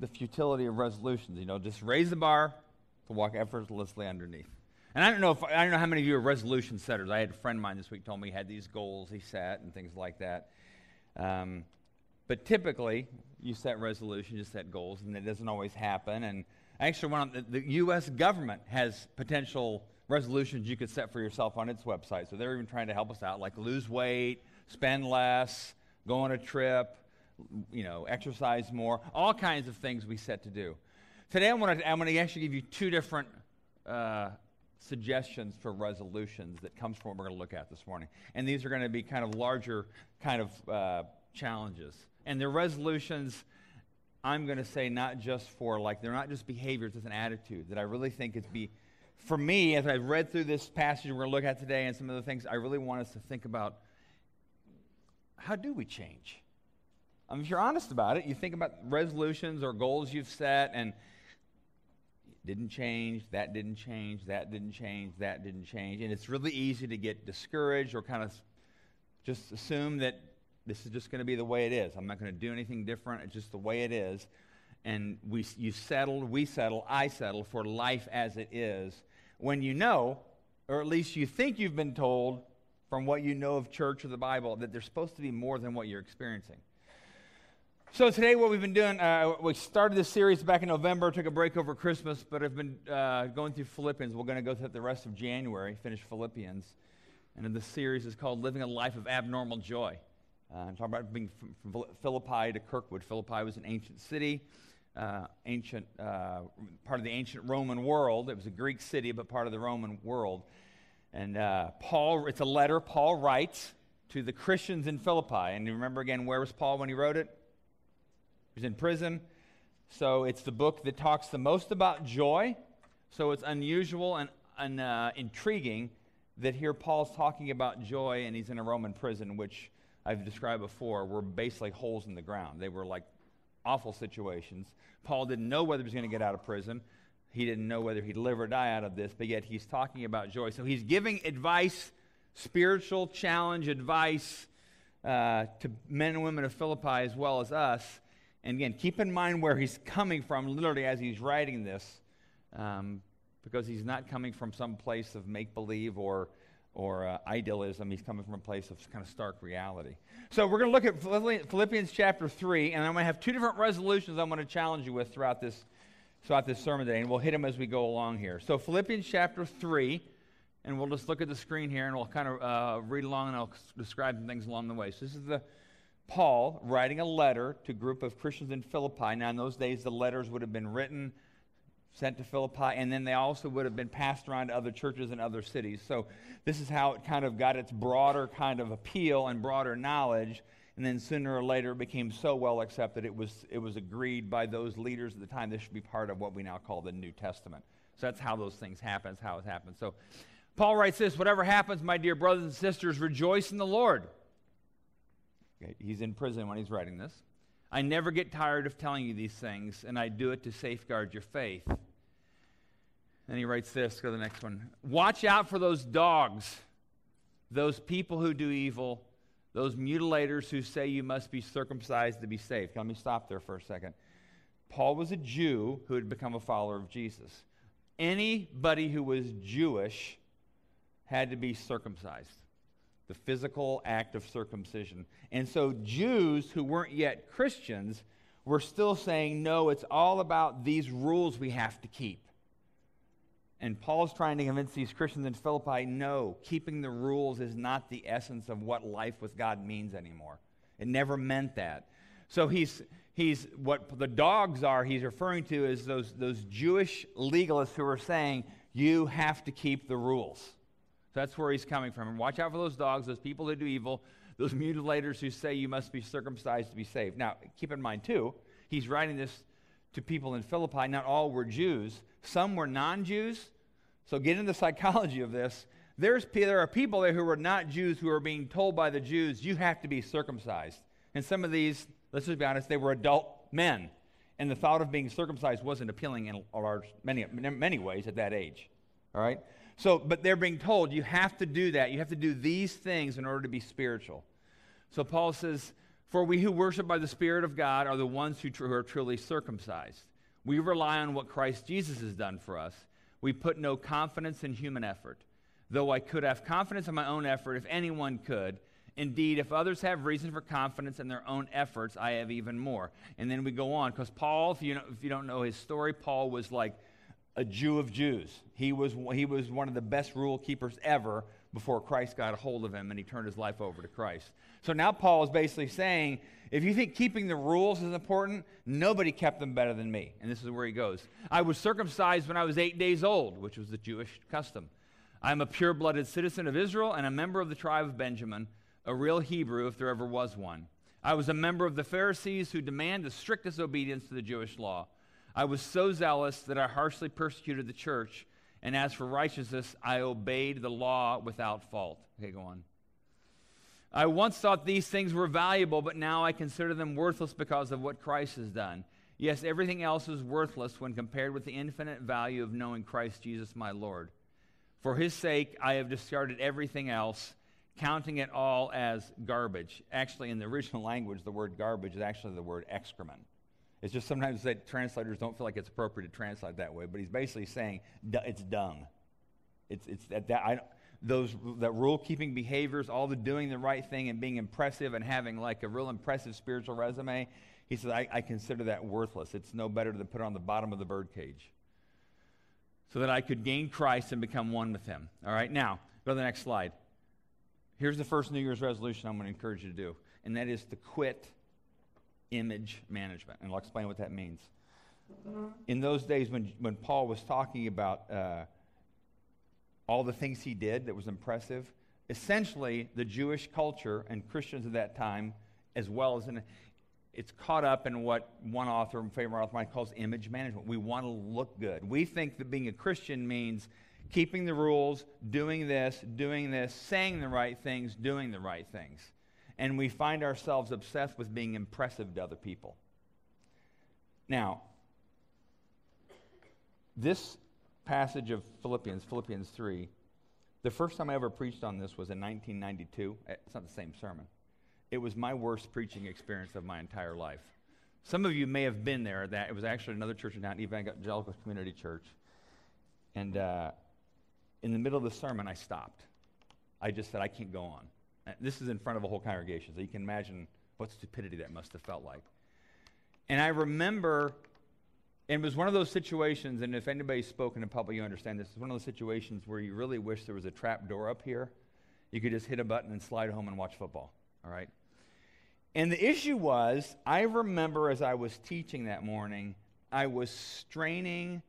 the futility of resolutions. You know, just raise the bar to walk effortlessly underneath. And I don't know if I don't know how many of you are resolution setters. I had a friend of mine this week told me he had these goals he set and things like that. Um, but typically, you set resolutions, you set goals, and it doesn't always happen. And actually, one the, the U.S. government has potential resolutions you could set for yourself on its website. So they're even trying to help us out, like lose weight, spend less, go on a trip, you know, exercise more, all kinds of things we set to do. Today, I want to, actually give you two different uh, suggestions for resolutions that comes from what we're going to look at this morning. And these are going to be kind of larger kind of uh, challenges. And they're resolutions, I'm going to say, not just for, like, they're not just behaviors, it's an attitude that I really think it's be, for me, as I've read through this passage we're going to look at today and some of the things, I really want us to think about how do we change? I mean, if you're honest about it, you think about resolutions or goals you've set and it didn't change, that didn't change, that didn't change, that didn't change. And it's really easy to get discouraged or kind of just assume that this is just going to be the way it is. I'm not going to do anything different. It's just the way it is. And we, you settle, we settle, I settle for life as it is. When you know, or at least you think you've been told from what you know of church or the Bible, that there's supposed to be more than what you're experiencing. So today, what we've been doing, uh, we started this series back in November, took a break over Christmas, but I've been uh, going through Philippians. We're going to go through the rest of January, finish Philippians. And the series is called Living a Life of Abnormal Joy. Uh, I'm talking about being from, from, Philippi to Kirkwood. Philippi was an ancient city, uh, ancient, uh, part of the ancient Roman world. It was a Greek city, but part of the Roman world. And uh, Paul, it's a letter Paul writes to the Christians in Philippi. And you remember again, where was Paul when he wrote it? He's in prison. So it's the book that talks the most about joy. So it's unusual and, and uh, intriguing that here Paul's talking about joy and he's in a Roman prison, which I've described before were basically holes in the ground. They were like awful situations. Paul didn't know whether he was going to get out of prison. He didn't know whether he'd live or die out of this, but yet he's talking about joy. So he's giving advice, spiritual challenge advice uh, to men and women of Philippi as well as us and again, keep in mind where he's coming from, literally, as he's writing this, um, because he's not coming from some place of make believe or, or uh, idealism. He's coming from a place of kind of stark reality. So, we're going to look at Philippians chapter 3, and I'm going to have two different resolutions I'm going to challenge you with throughout this, throughout this sermon today, and we'll hit them as we go along here. So, Philippians chapter 3, and we'll just look at the screen here and we'll kind of uh, read along and I'll describe some things along the way. So, this is the Paul writing a letter to a group of Christians in Philippi. Now, in those days, the letters would have been written, sent to Philippi, and then they also would have been passed around to other churches in other cities. So, this is how it kind of got its broader kind of appeal and broader knowledge. And then sooner or later, it became so well accepted, it was, it was agreed by those leaders at the time this should be part of what we now call the New Testament. So, that's how those things happen. That's how it happens. So, Paul writes this Whatever happens, my dear brothers and sisters, rejoice in the Lord. Okay, he's in prison when he's writing this. I never get tired of telling you these things, and I do it to safeguard your faith. And he writes this, go to the next one. Watch out for those dogs, those people who do evil, those mutilators who say you must be circumcised to be saved. Let me stop there for a second. Paul was a Jew who had become a follower of Jesus. Anybody who was Jewish had to be circumcised the physical act of circumcision. And so Jews who weren't yet Christians were still saying, no, it's all about these rules we have to keep. And Paul's trying to convince these Christians in Philippi no, keeping the rules is not the essence of what life with God means anymore. It never meant that. So he's, he's what the dogs are, he's referring to is those, those Jewish legalists who are saying, you have to keep the rules. So that's where he's coming from. And watch out for those dogs, those people that do evil, those mutilators who say you must be circumcised to be saved. Now, keep in mind, too, he's writing this to people in Philippi. Not all were Jews, some were non Jews. So get into the psychology of this. There's, there are people there who are not Jews who are being told by the Jews, you have to be circumcised. And some of these, let's just be honest, they were adult men. And the thought of being circumcised wasn't appealing in large, many, many ways at that age. All right? So, but they're being told you have to do that. You have to do these things in order to be spiritual. So Paul says, For we who worship by the Spirit of God are the ones who, tr- who are truly circumcised. We rely on what Christ Jesus has done for us. We put no confidence in human effort. Though I could have confidence in my own effort, if anyone could, Indeed, if others have reason for confidence in their own efforts, I have even more. And then we go on, because Paul, if you, know, if you don't know his story, Paul was like a Jew of Jews. He was, he was one of the best rule keepers ever before Christ got a hold of him and he turned his life over to Christ. So now Paul is basically saying, if you think keeping the rules is important, nobody kept them better than me. And this is where he goes. I was circumcised when I was eight days old, which was the Jewish custom. I'm a pure blooded citizen of Israel and a member of the tribe of Benjamin a real Hebrew if there ever was one. I was a member of the Pharisees who demand the strictest obedience to the Jewish law. I was so zealous that I harshly persecuted the church, and as for righteousness, I obeyed the law without fault. Okay, go on. I once thought these things were valuable, but now I consider them worthless because of what Christ has done. Yes, everything else is worthless when compared with the infinite value of knowing Christ Jesus my Lord. For his sake, I have discarded everything else counting it all as garbage. Actually, in the original language, the word garbage is actually the word excrement. It's just sometimes that translators don't feel like it's appropriate to translate that way, but he's basically saying it's dung. It's, it's that, that I, those that rule keeping behaviors, all the doing the right thing and being impressive and having like a real impressive spiritual resume. He says, I, I consider that worthless. It's no better than put on the bottom of the birdcage so that I could gain Christ and become one with him. All right, now, go to the next slide. Here's the first New Year's resolution I'm going to encourage you to do, and that is to quit image management. And I'll explain what that means. In those days, when, when Paul was talking about uh, all the things he did that was impressive, essentially the Jewish culture and Christians of that time, as well as in, it's caught up in what one author, and favorite author might calls image management. We want to look good. We think that being a Christian means keeping the rules, doing this, doing this, saying the right things, doing the right things. And we find ourselves obsessed with being impressive to other people. Now, this passage of Philippians, Philippians 3, the first time I ever preached on this was in 1992. Eh, it's not the same sermon. It was my worst preaching experience of my entire life. Some of you may have been there. That it was actually another church in town, Evangelical Community Church, and uh, in the middle of the sermon, I stopped. I just said, I can't go on. Uh, this is in front of a whole congregation, so you can imagine what stupidity that must have felt like. And I remember, and it was one of those situations, and if anybody's spoken in public, you understand this. It's one of those situations where you really wish there was a trap door up here. You could just hit a button and slide home and watch football, all right? And the issue was, I remember as I was teaching that morning, I was straining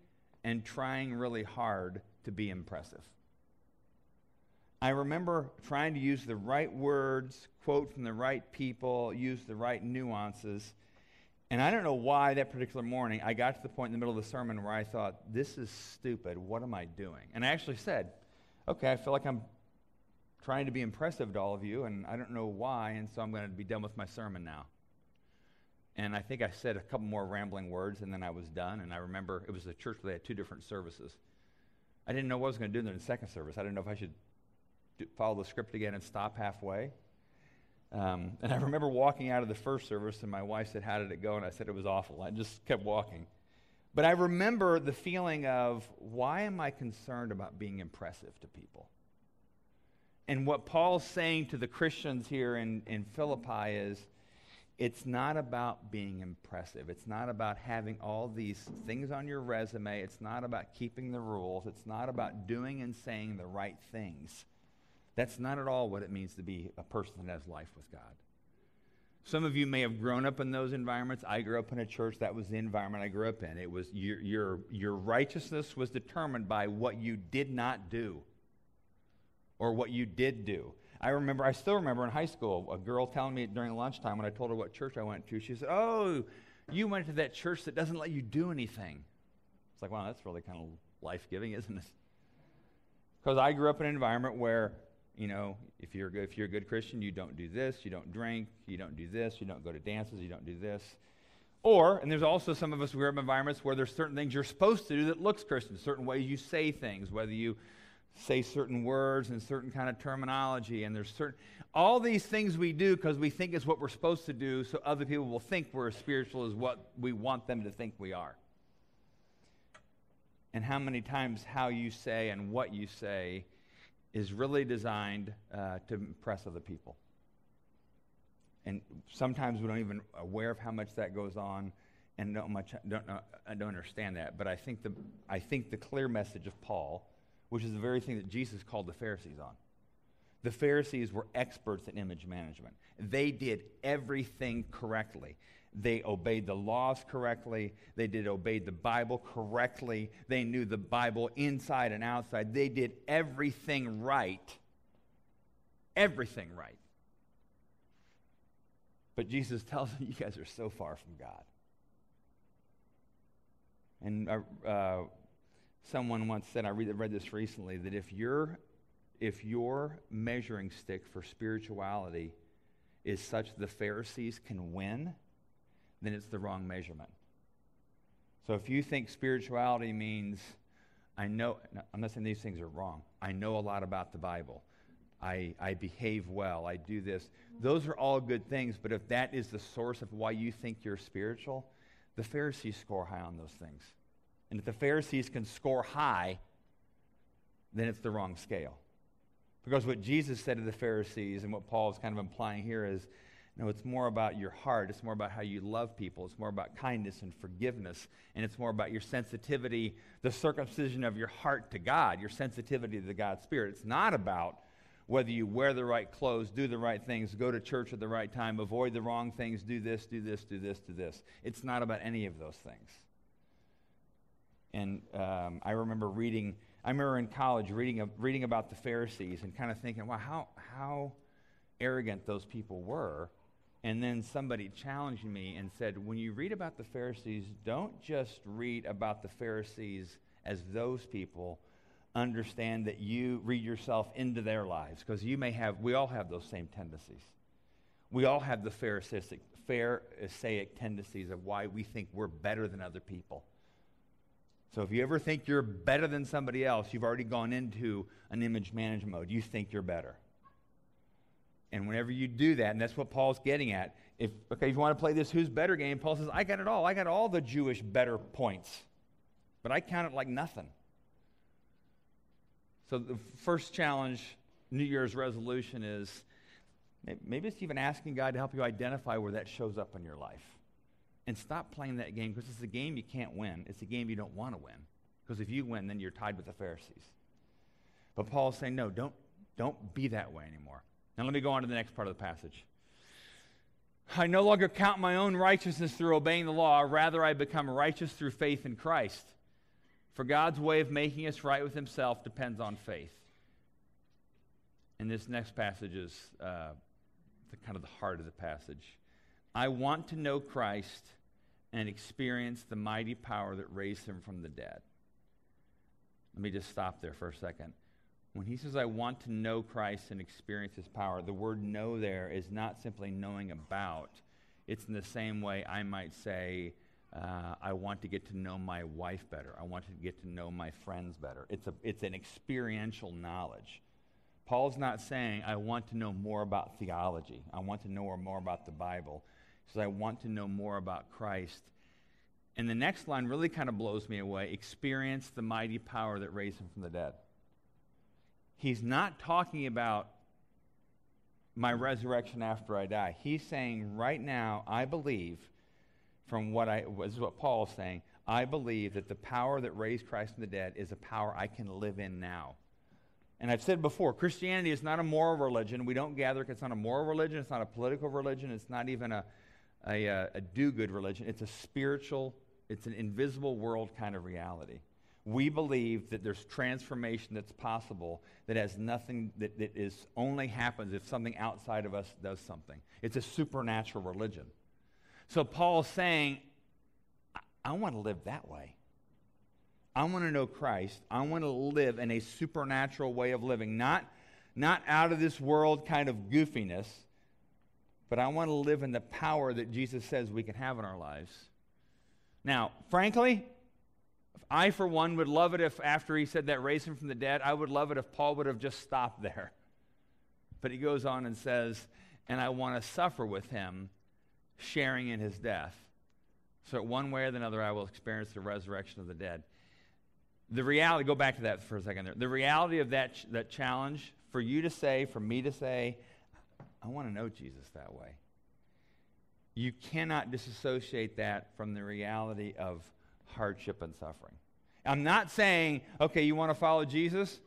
and trying really hard to be impressive. I remember trying to use the right words, quote from the right people, use the right nuances. And I don't know why that particular morning I got to the point in the middle of the sermon where I thought, this is stupid. What am I doing? And I actually said, okay, I feel like I'm trying to be impressive to all of you, and I don't know why, and so I'm going to be done with my sermon now. And I think I said a couple more rambling words, and then I was done. And I remember it was a church where they had two different services. I didn't know what I was going to do in the second service. I didn't know if I should follow the script again and stop halfway. Um, and I remember walking out of the first service, and my wife said, How did it go? And I said, It was awful. I just kept walking. But I remember the feeling of, Why am I concerned about being impressive to people? And what Paul's saying to the Christians here in, in Philippi is, it's not about being impressive. It's not about having all these things on your resume. It's not about keeping the rules. It's not about doing and saying the right things. That's not at all what it means to be a person that has life with God. Some of you may have grown up in those environments. I grew up in a church that was the environment I grew up in. It was your, your, your righteousness was determined by what you did not do or what you did do. I remember, I still remember in high school, a girl telling me during lunchtime when I told her what church I went to, she said, Oh, you went to that church that doesn't let you do anything. It's like, wow, that's really kind of life giving, isn't it? Because I grew up in an environment where, you know, if you're, if you're a good Christian, you don't do this, you don't drink, you don't do this, you don't go to dances, you don't do this. Or, and there's also some of us who up in environments where there's certain things you're supposed to do that looks Christian, certain ways you say things, whether you say certain words and certain kind of terminology and there's certain all these things we do because we think it's what we're supposed to do so other people will think we're as spiritual as what we want them to think we are and how many times how you say and what you say is really designed uh, to impress other people and sometimes we don't even aware of how much that goes on and don't much don't know, I don't understand that but I think the I think the clear message of Paul which is the very thing that Jesus called the Pharisees on. The Pharisees were experts in image management. They did everything correctly. They obeyed the laws correctly. They did obeyed the Bible correctly. They knew the Bible inside and outside. They did everything right. Everything right. But Jesus tells them, you guys are so far from God. And uh, uh, Someone once said, I read, read this recently, that if your, if your measuring stick for spirituality is such the Pharisees can win, then it's the wrong measurement. So if you think spirituality means, I know, I'm not saying these things are wrong. I know a lot about the Bible. I, I behave well. I do this. Those are all good things, but if that is the source of why you think you're spiritual, the Pharisees score high on those things. And if the Pharisees can score high, then it's the wrong scale. Because what Jesus said to the Pharisees and what Paul is kind of implying here is no, it's more about your heart. It's more about how you love people. It's more about kindness and forgiveness. And it's more about your sensitivity, the circumcision of your heart to God, your sensitivity to the God Spirit. It's not about whether you wear the right clothes, do the right things, go to church at the right time, avoid the wrong things, do this, do this, do this, do this. It's not about any of those things. And um, I remember reading, I remember in college reading, reading about the Pharisees and kind of thinking, wow, how, how arrogant those people were. And then somebody challenged me and said, when you read about the Pharisees, don't just read about the Pharisees as those people. Understand that you read yourself into their lives because you may have, we all have those same tendencies. We all have the Pharisaic, Pharisaic tendencies of why we think we're better than other people. So if you ever think you're better than somebody else, you've already gone into an image management mode. You think you're better. And whenever you do that, and that's what Paul's getting at, if okay, if you want to play this who's better game, Paul says, I got it all. I got all the Jewish better points. But I count it like nothing. So the first challenge, New Year's resolution is maybe it's even asking God to help you identify where that shows up in your life and stop playing that game because it's a game you can't win. It's a game you don't want to win. Because if you win, then you're tied with the Pharisees. But Paul's saying, no, don't, don't be that way anymore. Now let me go on to the next part of the passage. I no longer count my own righteousness through obeying the law, rather, I become righteous through faith in Christ. For God's way of making us right with Himself depends on faith. And this next passage is uh, the kind of the heart of the passage. I want to know Christ and experience the mighty power that raised him from the dead. Let me just stop there for a second. When he says, I want to know Christ and experience his power, the word know there is not simply knowing about. It's in the same way I might say, uh, I want to get to know my wife better. I want to get to know my friends better. It's, a, it's an experiential knowledge. Paul's not saying, I want to know more about theology. I want to know more about the Bible He says, I want to know more about Christ. And the next line really kind of blows me away experience the mighty power that raised him from the dead. He's not talking about my resurrection after I die. He's saying, right now, I believe, from what I, is what Paul is saying, I believe that the power that raised Christ from the dead is a power I can live in now. And I've said before, Christianity is not a moral religion. We don't gather, it's not a moral religion, it's not a political religion, it's not even a, a, uh, a do good religion. It's a spiritual, it's an invisible world kind of reality. We believe that there's transformation that's possible that has nothing, that, that is only happens if something outside of us does something. It's a supernatural religion. So Paul's saying, I, I want to live that way. I want to know Christ. I want to live in a supernatural way of living, not, not out of this world kind of goofiness, but I want to live in the power that Jesus says we can have in our lives. Now, frankly, I, for one, would love it if, after he said that, raise him from the dead, I would love it if Paul would have just stopped there. But he goes on and says, and I want to suffer with him, sharing in his death. So, one way or another, I will experience the resurrection of the dead. The reality, go back to that for a second there. The reality of that, that challenge, for you to say, for me to say, I want to know Jesus that way. You cannot disassociate that from the reality of hardship and suffering. I'm not saying, okay, you want to follow Jesus?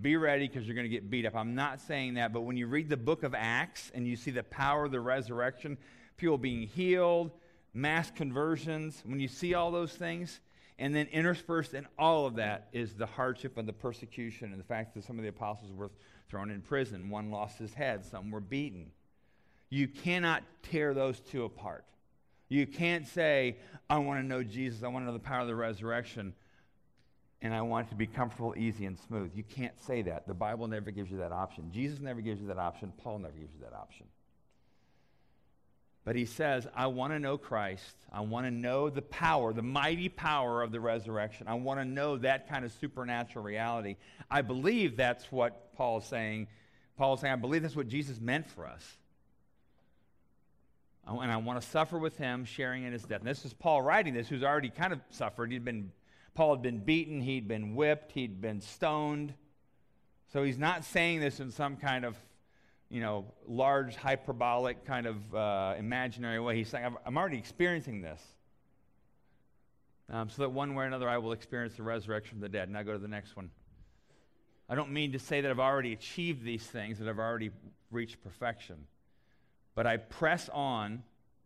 Be ready because you're going to get beat up. I'm not saying that, but when you read the book of Acts and you see the power of the resurrection, people being healed, mass conversions, when you see all those things, and then interspersed in all of that is the hardship and the persecution and the fact that some of the apostles were thrown in prison. One lost his head, some were beaten. You cannot tear those two apart. You can't say, I want to know Jesus, I want to know the power of the resurrection, and I want it to be comfortable, easy, and smooth. You can't say that. The Bible never gives you that option. Jesus never gives you that option. Paul never gives you that option. But he says, I want to know Christ. I want to know the power, the mighty power of the resurrection. I want to know that kind of supernatural reality. I believe that's what Paul is saying. Paul is saying, I believe that's what Jesus meant for us and I want to suffer with him, sharing in his death. And this is Paul writing this, who's already kind of suffered. He'd been, Paul had been beaten, he'd been whipped, he'd been stoned. So he's not saying this in some kind of, you know, large, hyperbolic, kind of uh, imaginary way. He's saying, I'm already experiencing this. Um, so that one way or another I will experience the resurrection of the dead. Now go to the next one. I don't mean to say that I've already achieved these things, that I've already reached perfection. But I press on.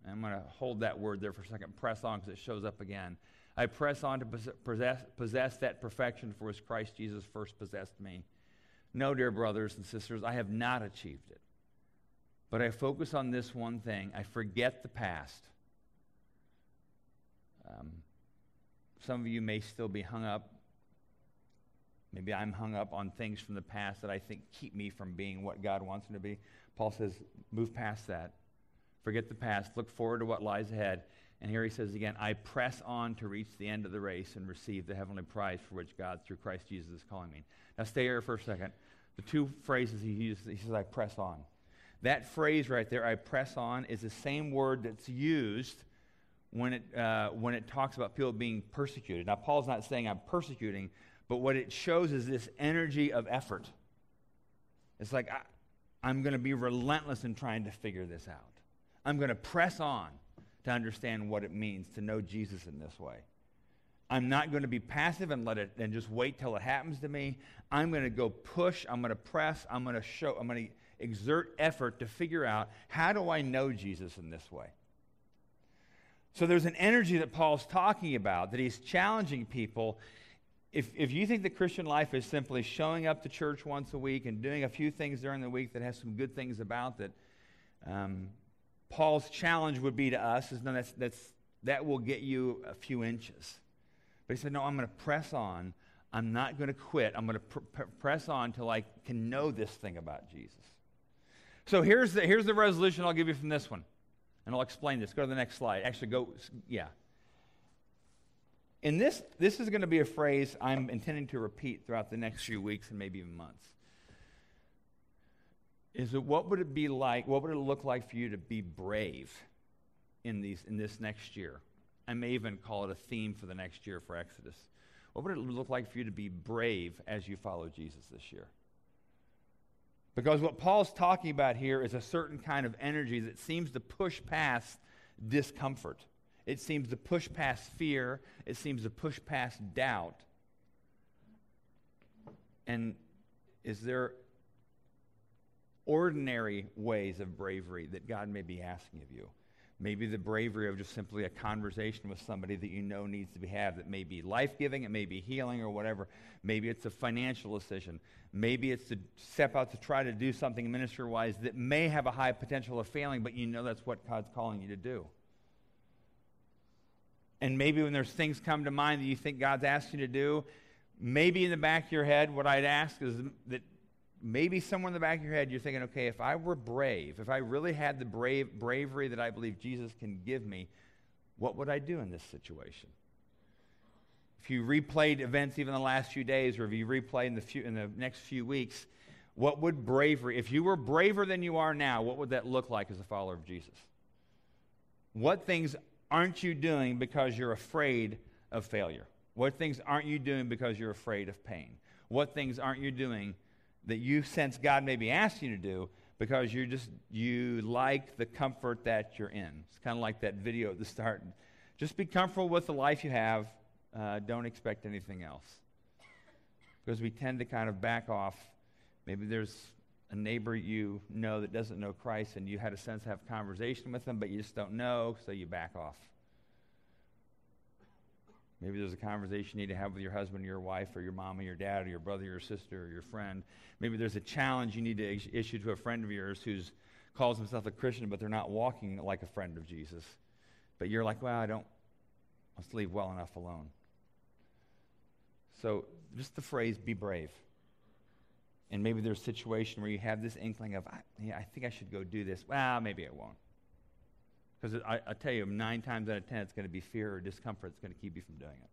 I'm going to hold that word there for a second. Press on because it shows up again. I press on to possess, possess that perfection for which Christ Jesus first possessed me. No, dear brothers and sisters, I have not achieved it. But I focus on this one thing I forget the past. Um, some of you may still be hung up. Maybe I'm hung up on things from the past that I think keep me from being what God wants me to be. Paul says, move past that. Forget the past. Look forward to what lies ahead. And here he says again, I press on to reach the end of the race and receive the heavenly prize for which God, through Christ Jesus, is calling me. Now, stay here for a second. The two phrases he uses, he says, I press on. That phrase right there, I press on, is the same word that's used when it, uh, when it talks about people being persecuted. Now, Paul's not saying I'm persecuting, but what it shows is this energy of effort. It's like, I, I'm going to be relentless in trying to figure this out. I'm going to press on to understand what it means to know Jesus in this way. I'm not going to be passive and let it and just wait till it happens to me. I'm going to go push, I'm going to press, I'm going to show, I'm going to exert effort to figure out how do I know Jesus in this way. So there's an energy that Paul's talking about that he's challenging people if, if you think the Christian life is simply showing up to church once a week and doing a few things during the week that has some good things about that, um, Paul's challenge would be to us is no, that's, that's, that will get you a few inches. But he said, no, I'm going to press on. I'm not going to quit. I'm going to pr- pr- press on till I can know this thing about Jesus. So here's the, here's the resolution I'll give you from this one. And I'll explain this. Go to the next slide. Actually, go, yeah. And this, this is going to be a phrase I'm intending to repeat throughout the next few weeks and maybe even months. Is that what would it be like, what would it look like for you to be brave in, these, in this next year? I may even call it a theme for the next year for Exodus. What would it look like for you to be brave as you follow Jesus this year? Because what Paul's talking about here is a certain kind of energy that seems to push past discomfort. It seems to push past fear. It seems to push past doubt. And is there ordinary ways of bravery that God may be asking of you? Maybe the bravery of just simply a conversation with somebody that you know needs to be had that may be life giving, it may be healing or whatever. Maybe it's a financial decision. Maybe it's to step out to try to do something ministry wise that may have a high potential of failing, but you know that's what God's calling you to do. And maybe when there's things come to mind that you think God's asked you to do, maybe in the back of your head, what I'd ask is that maybe somewhere in the back of your head you're thinking, okay, if I were brave, if I really had the brave, bravery that I believe Jesus can give me, what would I do in this situation? if you replayed events even the last few days, or if you replay in the, few, in the next few weeks, what would bravery, if you were braver than you are now, what would that look like as a follower of Jesus? What things aren't you doing because you're afraid of failure? What things aren't you doing because you're afraid of pain? What things aren't you doing that you sense God may be asking you to do because you just you like the comfort that you're in? It's kind of like that video at the start. Just be comfortable with the life you have. Uh, don't expect anything else. Because we tend to kind of back off Maybe there's a neighbor you know that doesn't know Christ and you had a sense to have a conversation with them, but you just don't know, so you back off. Maybe there's a conversation you need to have with your husband or your wife or your mom or your dad or your brother or your sister or your friend. Maybe there's a challenge you need to issue to a friend of yours who calls himself a Christian, but they're not walking like a friend of Jesus. But you're like, well, I don't, let's leave well enough alone. So just the phrase, be brave and maybe there's a situation where you have this inkling of, I, yeah, I think I should go do this. Well, maybe I won't. Because I, I tell you, nine times out of ten, it's going to be fear or discomfort that's going to keep you from doing it.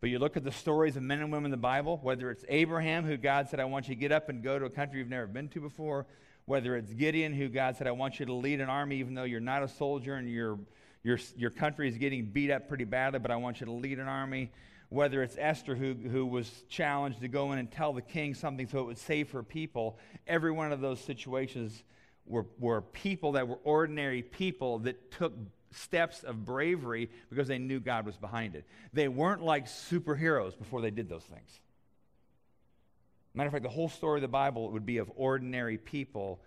But you look at the stories of men and women in the Bible, whether it's Abraham, who God said, I want you to get up and go to a country you've never been to before, whether it's Gideon, who God said, I want you to lead an army even though you're not a soldier and your, your, your country is getting beat up pretty badly, but I want you to lead an army whether it's Esther who, who was challenged to go in and tell the king something so it would save her people, every one of those situations were, were people that were ordinary people that took steps of bravery because they knew God was behind it. They weren't like superheroes before they did those things. Matter of fact, the whole story of the Bible would be of ordinary people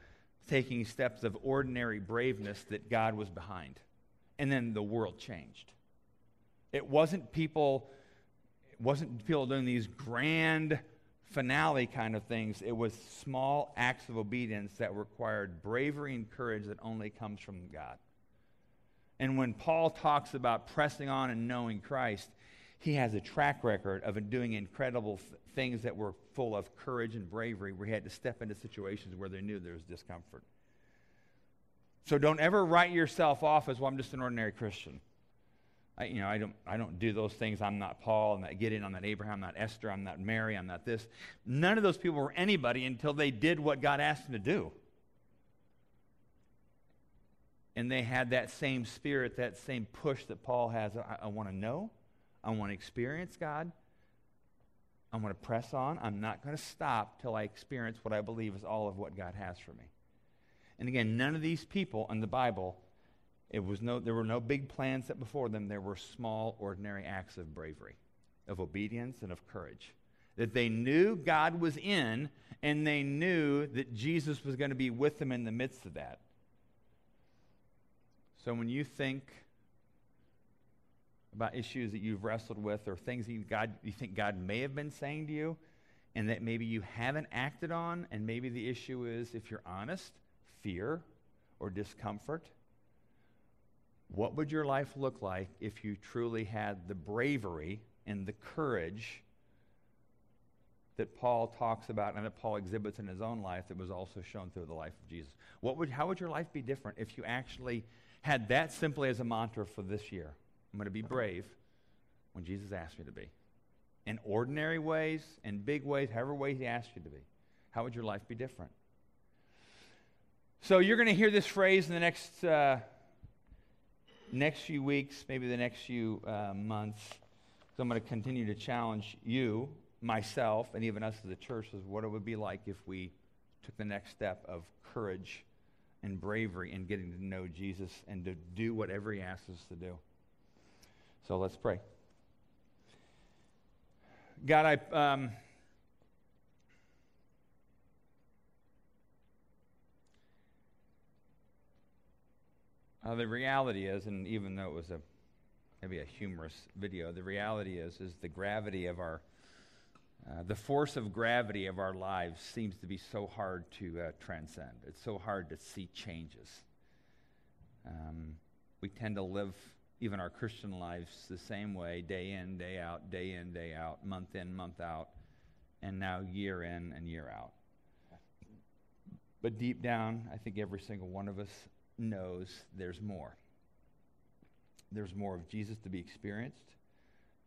taking steps of ordinary braveness that God was behind. And then the world changed. It wasn't people wasn't people doing these grand finale kind of things. It was small acts of obedience that required bravery and courage that only comes from God. And when Paul talks about pressing on and knowing Christ, he has a track record of doing incredible th- things that were full of courage and bravery, where he had to step into situations where they knew there was discomfort. So don't ever write yourself off as, well, I'm just an ordinary Christian. I, you know, I don't, I don't do those things. I'm not Paul. I'm not Gideon. I'm not Abraham. I'm not Esther. I'm not Mary. I'm not this. None of those people were anybody until they did what God asked them to do. And they had that same spirit, that same push that Paul has. I, I want to know. I want to experience God. I want to press on. I'm not going to stop till I experience what I believe is all of what God has for me. And again, none of these people in the Bible it was no, there were no big plans set before them. There were small, ordinary acts of bravery, of obedience, and of courage. That they knew God was in, and they knew that Jesus was going to be with them in the midst of that. So when you think about issues that you've wrestled with or things that you, God, you think God may have been saying to you, and that maybe you haven't acted on, and maybe the issue is, if you're honest, fear or discomfort what would your life look like if you truly had the bravery and the courage that Paul talks about and that Paul exhibits in his own life that was also shown through the life of Jesus? What would, how would your life be different if you actually had that simply as a mantra for this year? I'm going to be brave when Jesus asks me to be. In ordinary ways, in big ways, however ways he asks you to be. How would your life be different? So you're going to hear this phrase in the next uh, next few weeks, maybe the next few uh, months, so I'm going to continue to challenge you, myself, and even us as a church as what it would be like if we took the next step of courage and bravery in getting to know Jesus and to do whatever he asks us to do. So let's pray. God, I. Um, Uh, the reality is, and even though it was a maybe a humorous video, the reality is, is the gravity of our, uh, the force of gravity of our lives seems to be so hard to uh, transcend. It's so hard to see changes. Um, we tend to live even our Christian lives the same way, day in, day out, day in, day out, month in, month out, and now year in and year out. But deep down, I think every single one of us knows there's more. There's more of Jesus to be experienced.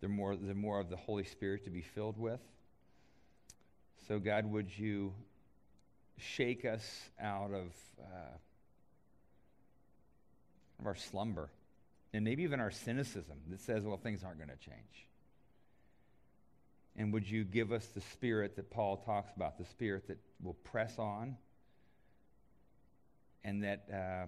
There's more, more of the Holy Spirit to be filled with. So, God, would you shake us out of, uh, of our slumber and maybe even our cynicism that says, well, things aren't going to change. And would you give us the spirit that Paul talks about, the spirit that will press on and that uh,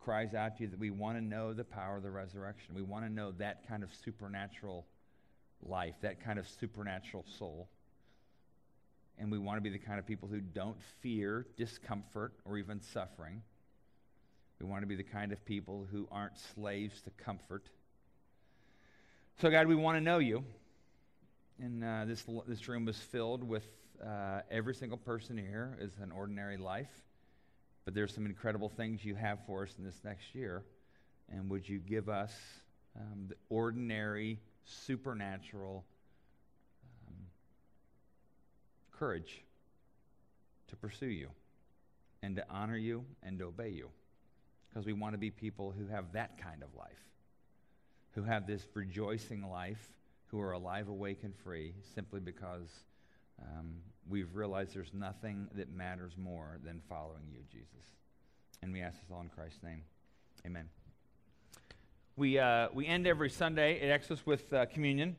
cries out to you that we want to know the power of the resurrection. We want to know that kind of supernatural life, that kind of supernatural soul. And we want to be the kind of people who don't fear discomfort or even suffering. We want to be the kind of people who aren't slaves to comfort. So, God, we want to know you. And uh, this, this room was filled with uh, every single person here is an ordinary life. But there's some incredible things you have for us in this next year. And would you give us um, the ordinary, supernatural um, courage to pursue you and to honor you and to obey you? Because we want to be people who have that kind of life, who have this rejoicing life, who are alive, awake, and free simply because um, we've realized there's nothing that matters more than following you, Jesus. And we ask this all in Christ's name. Amen. We, uh, we end every Sunday at Exodus with uh, communion.